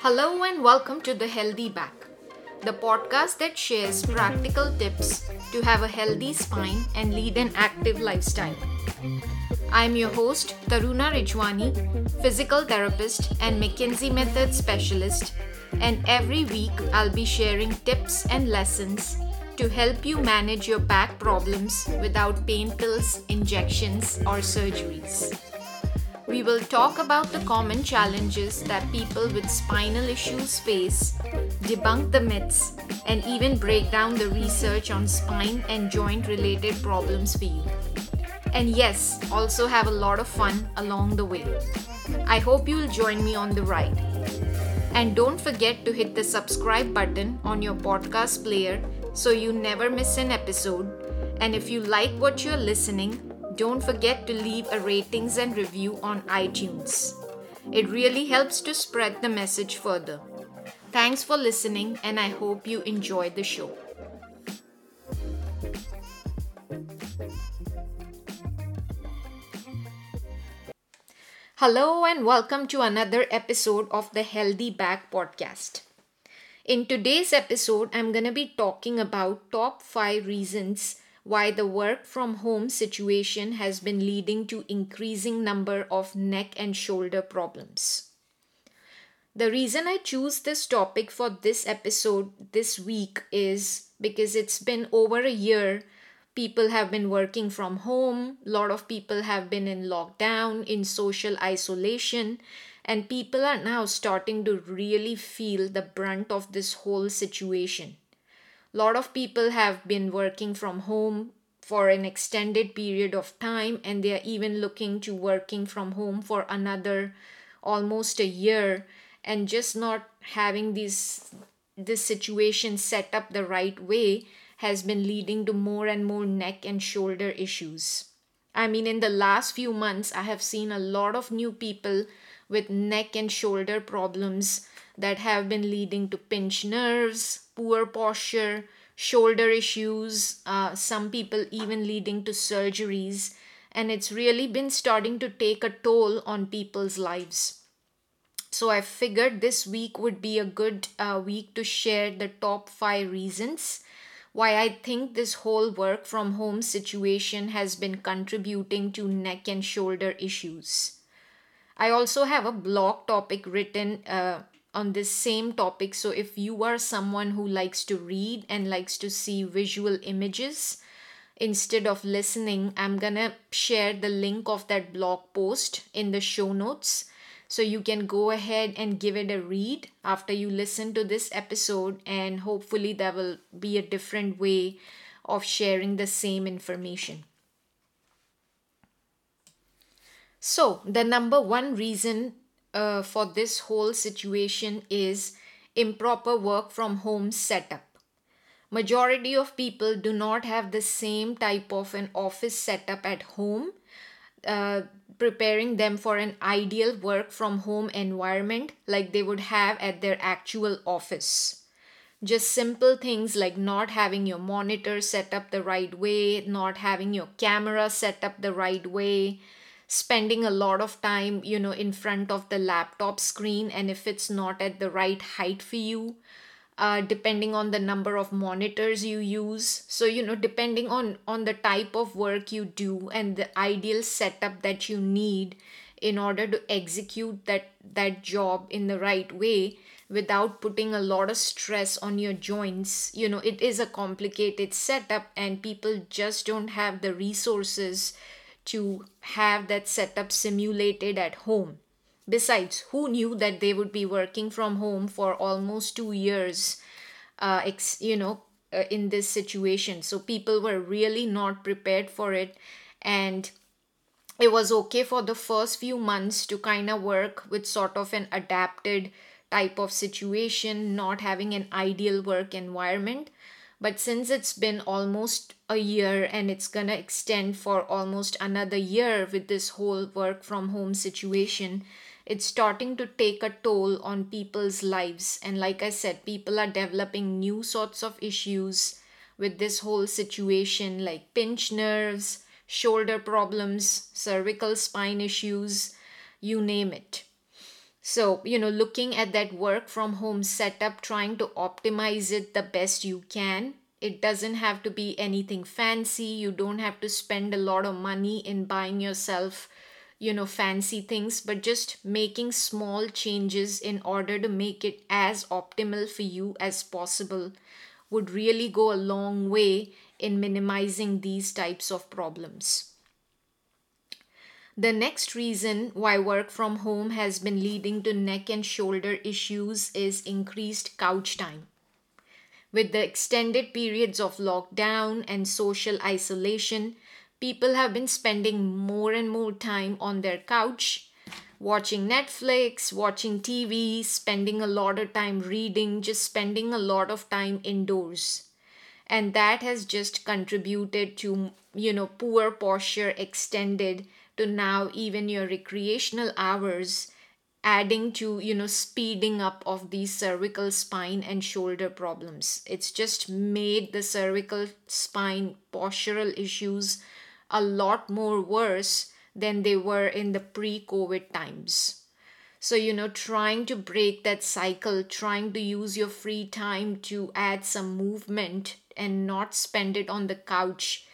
Hello and welcome to The Healthy Back, the podcast that shares practical tips to have a healthy spine and lead an active lifestyle. I'm your host, Taruna Rijhwani, physical therapist and McKenzie Method specialist, and every week I'll be sharing tips and lessons to help you manage your back problems without pain pills, injections, or surgeries. Will talk about the common challenges that people with spinal issues face, debunk the myths, and even break down the research on spine and joint related problems for you. And yes, also have a lot of fun along the way. I hope you'll join me on the ride. And don't forget to hit the subscribe button on your podcast player so you never miss an episode. And if you like what you're listening, don't forget to leave a ratings and review on iTunes. It really helps to spread the message further. Thanks for listening, and I hope you enjoy the show. Hello, and welcome to another episode of the Healthy Back podcast. In today's episode, I'm going to be talking about top 5 reasons why the work from home situation has been leading to increasing number of neck and shoulder problems. The reason I choose this topic for this episode this week is because it's been over a year people have been working from home, a lot of people have been in lockdown, in social isolation, and people are now starting to really feel the brunt of this whole situation a lot of people have been working from home for an extended period of time and they are even looking to working from home for another almost a year and just not having this this situation set up the right way has been leading to more and more neck and shoulder issues. I mean in the last few months i have seen a lot of new people with neck and shoulder problems that have been leading to pinched nerves poor posture, shoulder issues, uh, some people even leading to surgeries. And it's really been starting to take a toll on people's lives. So I figured this week would be a good uh, week to share the top five reasons why I think this whole work from home situation has been contributing to neck and shoulder issues. I also have a blog topic written uh, on this same topic. So, if you are someone who likes to read and likes to see visual images instead of listening, I'm gonna share the link of that blog post in the show notes. So, you can go ahead and give it a read after you listen to this episode, and hopefully, there will be a different way of sharing the same information. So, the number one reason uh, for this whole situation is improper work from home setup. Majority of people do not have the same type of an office setup at home uh, preparing them for an ideal work from home environment like they would have at their actual office. Just simple things like not having your monitor set up the right way not having your camera set up the right way spending a lot of time you know in front of the laptop screen and if it's not at the right height for you uh, depending on the number of monitors you use. So you know depending on on the type of work you do and the ideal setup that you need in order to execute that that job in the right way without putting a lot of stress on your joints you know it is a complicated setup and people just don't have the resources to have that setup simulated at home. Besides, who knew that they would be working from home for almost two years, uh, ex- you know, uh, in this situation? So people were really not prepared for it. And it was okay for the first few months to kind of work with sort of an adapted type of situation, not having an ideal work environment. But since it's been almost a year and it's gonna extend for almost another year with this whole work from home situation, it's starting to take a toll on people's lives. And like I said, people are developing new sorts of issues with this whole situation, like pinched nerves, shoulder problems, cervical spine issues, you name it. So, you know, looking at that work from home setup, trying to optimize it the best you can. It doesn't have to be anything fancy. You don't have to spend a lot of money in buying yourself, you know, fancy things, but just making small changes in order to make it as optimal for you as possible would really go a long way in minimizing these types of problems. The next reason why work from home has been leading to neck and shoulder issues is increased couch time. With the extended periods of lockdown and social isolation, people have been spending more and more time on their couch, watching Netflix, watching TV, spending a lot of time reading, just spending a lot of time indoors. And that has just contributed to, you know, poor posture extended to now even your recreational hours adding to you know speeding up of these cervical spine and shoulder problems. It's just made the cervical spine postural issues a lot more worse than they were in the pre covid times. So you know trying to break that cycle trying to use your free time to add some movement and not spend it on the couch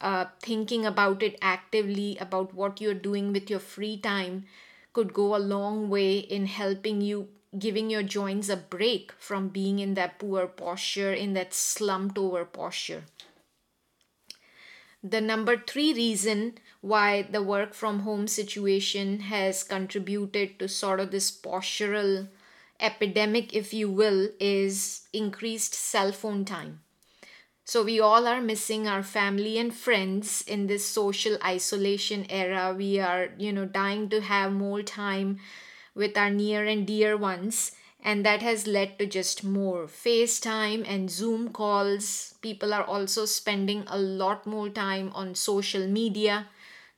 uh, thinking about it actively, about what you're doing with your free time, could go a long way in helping you, giving your joints a break from being in that poor posture, in that slumped over posture. The number three reason why the work from home situation has contributed to sort of this postural epidemic, if you will, is increased cell phone time so we all are missing our family and friends in this social isolation era. We are, you know, dying to have more time with our near and dear ones. And that has led to just more FaceTime and Zoom calls. People are also spending a lot more time on social media,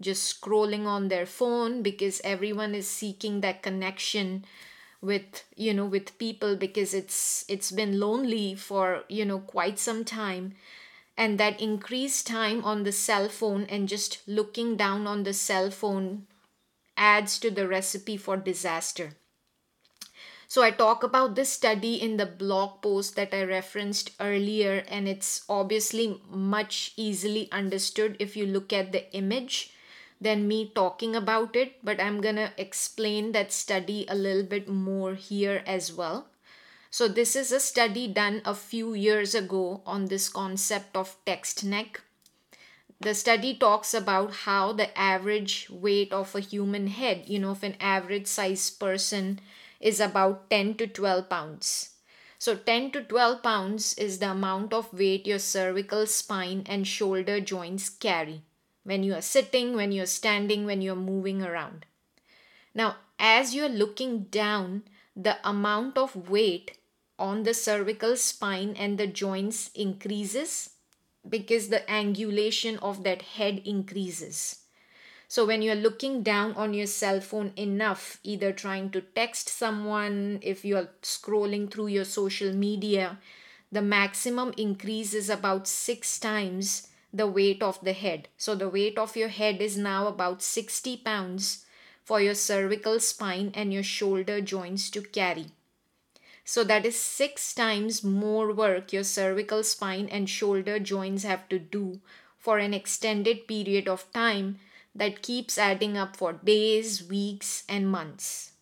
just scrolling on their phone because everyone is seeking that connection with you know with people because it's it's been lonely for you know quite some time. And that increased time on the cell phone and just looking down on the cell phone adds to the recipe for disaster. So i talk about this study in the blog post that i referenced earlier and it's obviously much easily understood if you look at the image than me talking about it, but I'm gonna explain that study a little bit more here as well. So, this is a study done a few years ago on this concept of text neck. The study talks about how the average weight of a human head, you know, of an average size person, is about 10 to 12 pounds. So, 10 to 12 pounds is the amount of weight your cervical spine and shoulder joints carry when you are sitting, when you're standing, when you're moving around. Now, as you're looking down, the amount of weight on the cervical spine and the joints increases because the angulation of that head increases. So, when you're looking down on your cell phone enough, either trying to text someone, if you're scrolling through your social media, the maximum increase is about six times the weight of the head. So the weight of your head is now about 60 pounds for your cervical spine and your shoulder joints to carry. So that is six times more work your cervical spine and shoulder joints have to do for an extended period of time that keeps adding up for days, weeks, and months.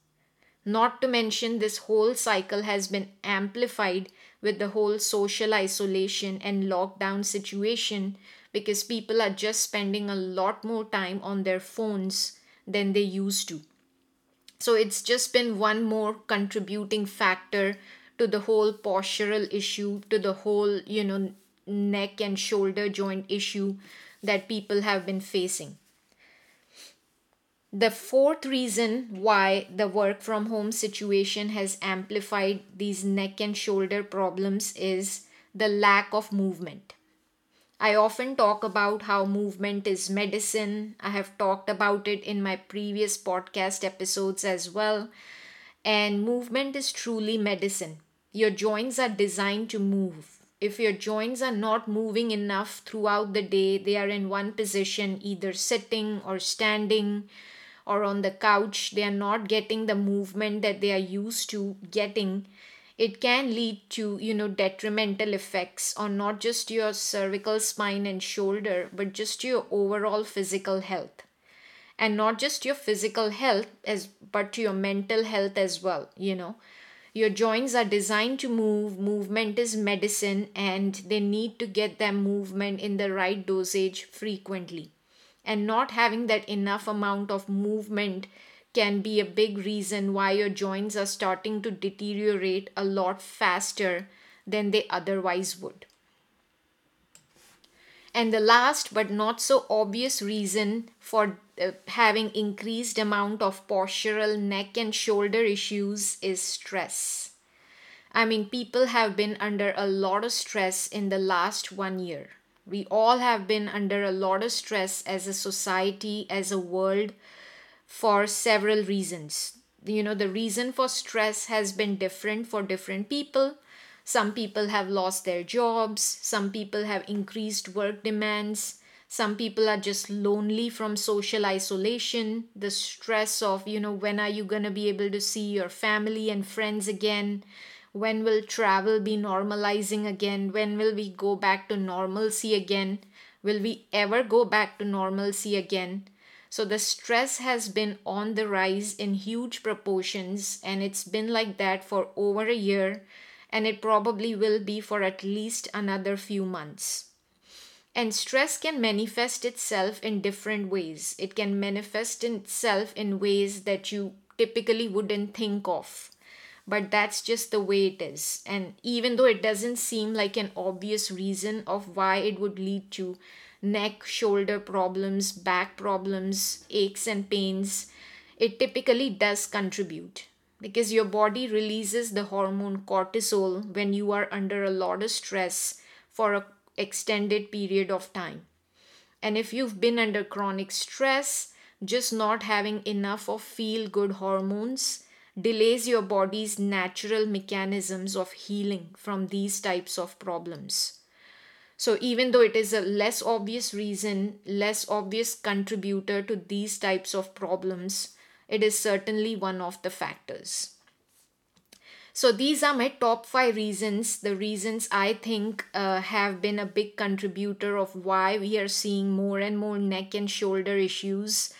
Not to mention, this whole cycle has been amplified with the whole social isolation and lockdown situation because people are just spending a lot more time on their phones than they used to. So it's just been one more contributing factor to the whole postural issue, to the whole, you know, neck and shoulder joint issue that people have been facing. The fourth reason why the work from home situation has amplified these neck and shoulder problems is the lack of movement. I often talk about how movement is medicine. I have talked about it in my previous podcast episodes as well. And movement is truly medicine. Your joints are designed to move. If your joints are not moving enough throughout the day, they are in one position, either sitting or standing or on the couch, they are not getting the movement that they are used to getting, it can lead to, you know, detrimental effects on not just your cervical spine and shoulder, but just your overall physical health. And not just your physical health as but your mental health as well, you know your joints are designed to move movement is medicine and they need to get that movement in the right dosage frequently and not having that enough amount of movement can be a big reason why your joints are starting to deteriorate a lot faster than they otherwise would and the last but not so obvious reason for uh, having increased amount of postural neck and shoulder issues is stress. I mean, people have been under a lot of stress in the last one year. We all have been under a lot of stress as a society, as a world, for several reasons. You know, the reason for stress has been different for different people some people have lost their jobs, some people have increased work demands, some people are just lonely from social isolation, the stress of, you know, when are you going to be able to see your family and friends again? When will travel be normalizing again? When will we go back to normalcy again? Will we ever go back to normalcy again? So the stress has been on the rise in huge proportions, and it's been like that for over a year and it probably will be for at least another few months. And stress can manifest itself in different ways. It can manifest itself in ways that you typically wouldn't think of. But that's just the way it is. And even though it doesn't seem like an obvious reason of why it would lead to neck, shoulder problems, back problems, aches, and pains, it typically does contribute because your body releases the hormone cortisol when you are under a lot of stress for an extended period of time. And if you've been under chronic stress, just not having enough of feel good hormones delays your body's natural mechanisms of healing from these types of problems. So, even though it is a less obvious reason, less obvious contributor to these types of problems, it is certainly one of the factors. So, these are my top five reasons, the reasons I think uh, have been a big contributor of why we are seeing more and more neck and shoulder issues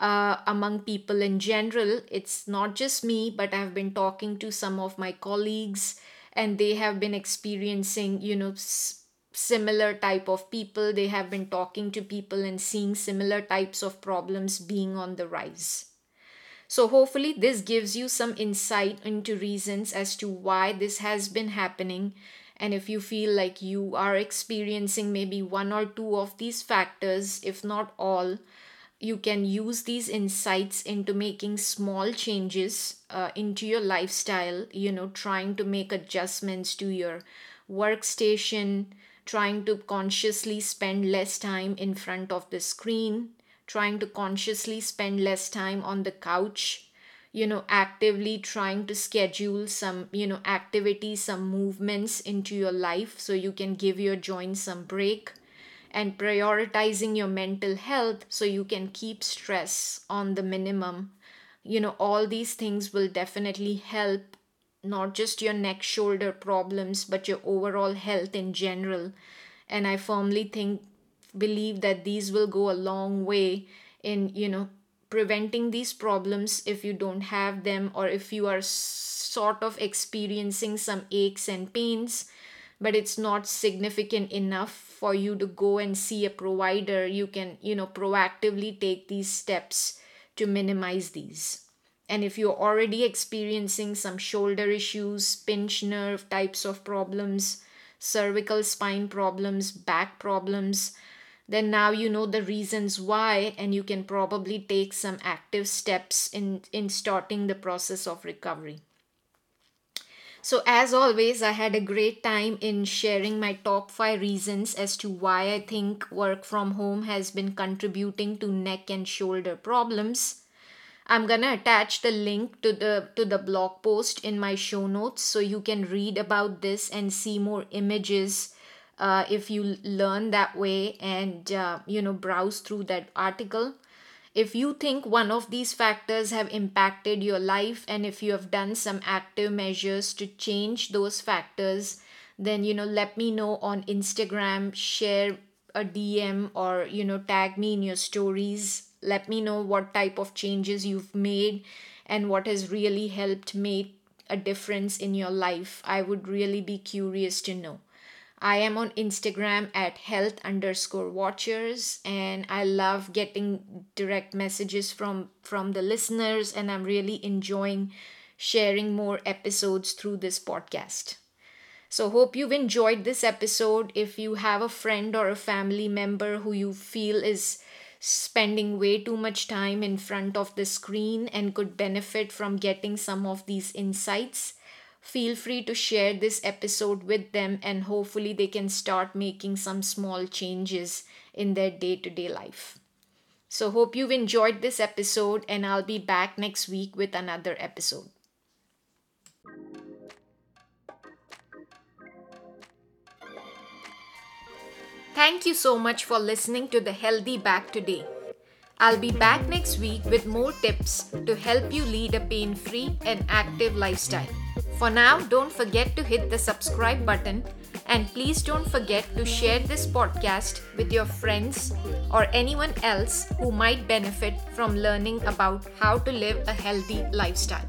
uh, among people in general. It's not just me, but I've been talking to some of my colleagues and they have been experiencing, you know, similar type of people. They have been talking to people and seeing similar types of problems being on the rise. So, hopefully, this gives you some insight into reasons as to why this has been happening. And if you feel like you are experiencing maybe one or two of these factors, if not all, you can use these insights into making small changes uh, into your lifestyle, you know, trying to make adjustments to your workstation, trying to consciously spend less time in front of the screen, trying to consciously spend less time on the couch you know actively trying to schedule some you know activities some movements into your life so you can give your joints some break and prioritizing your mental health so you can keep stress on the minimum. You know all these things will definitely help not just your neck shoulder problems but your overall health in general. And i firmly think believe that these will go a long way in you know preventing these problems if you don't have them or if you are sort of experiencing some aches and pains. But it's not significant enough for you to go and see a provider. You can you know proactively take these steps to minimize these and if you're already experiencing some shoulder issues pinched nerve types of problems cervical spine problems back problems then now you know the reasons why and you can probably take some active steps in in starting the process of recovery. So as always i had a great time in sharing my top 5 reasons as to why i think work from home has been contributing to neck and shoulder problems i'm going to attach the link to the to the blog post in my show notes so you can read about this and see more images uh, if you learn that way and uh, you know browse through that article If you think one of these factors have impacted your life and if you have done some active measures to change those factors, then you know let me know on Instagram, share a DM or you know tag me in your stories. Let me know what type of changes you've made and what has really helped make a difference in your life. I would really be curious to know. I am on Instagram at health underscore watchers and I love getting direct messages from from the listeners and I'm really enjoying sharing more episodes through this podcast. So hope you've enjoyed this episode. If you have a friend or a family member who you feel is spending way too much time in front of the screen and could benefit from getting some of these insights, feel free to share this episode with them and hopefully they can start making some small changes in their day to day life. So, hope you've enjoyed this episode, and I'll be back next week with another episode. Thank you so much for listening to the Healthy Back today. I'll be back next week with more tips to help you lead a pain free and active lifestyle. For now, don't forget to hit the subscribe button and please don't forget to share this podcast with your friends or anyone else who might benefit from learning about how to live a healthy lifestyle.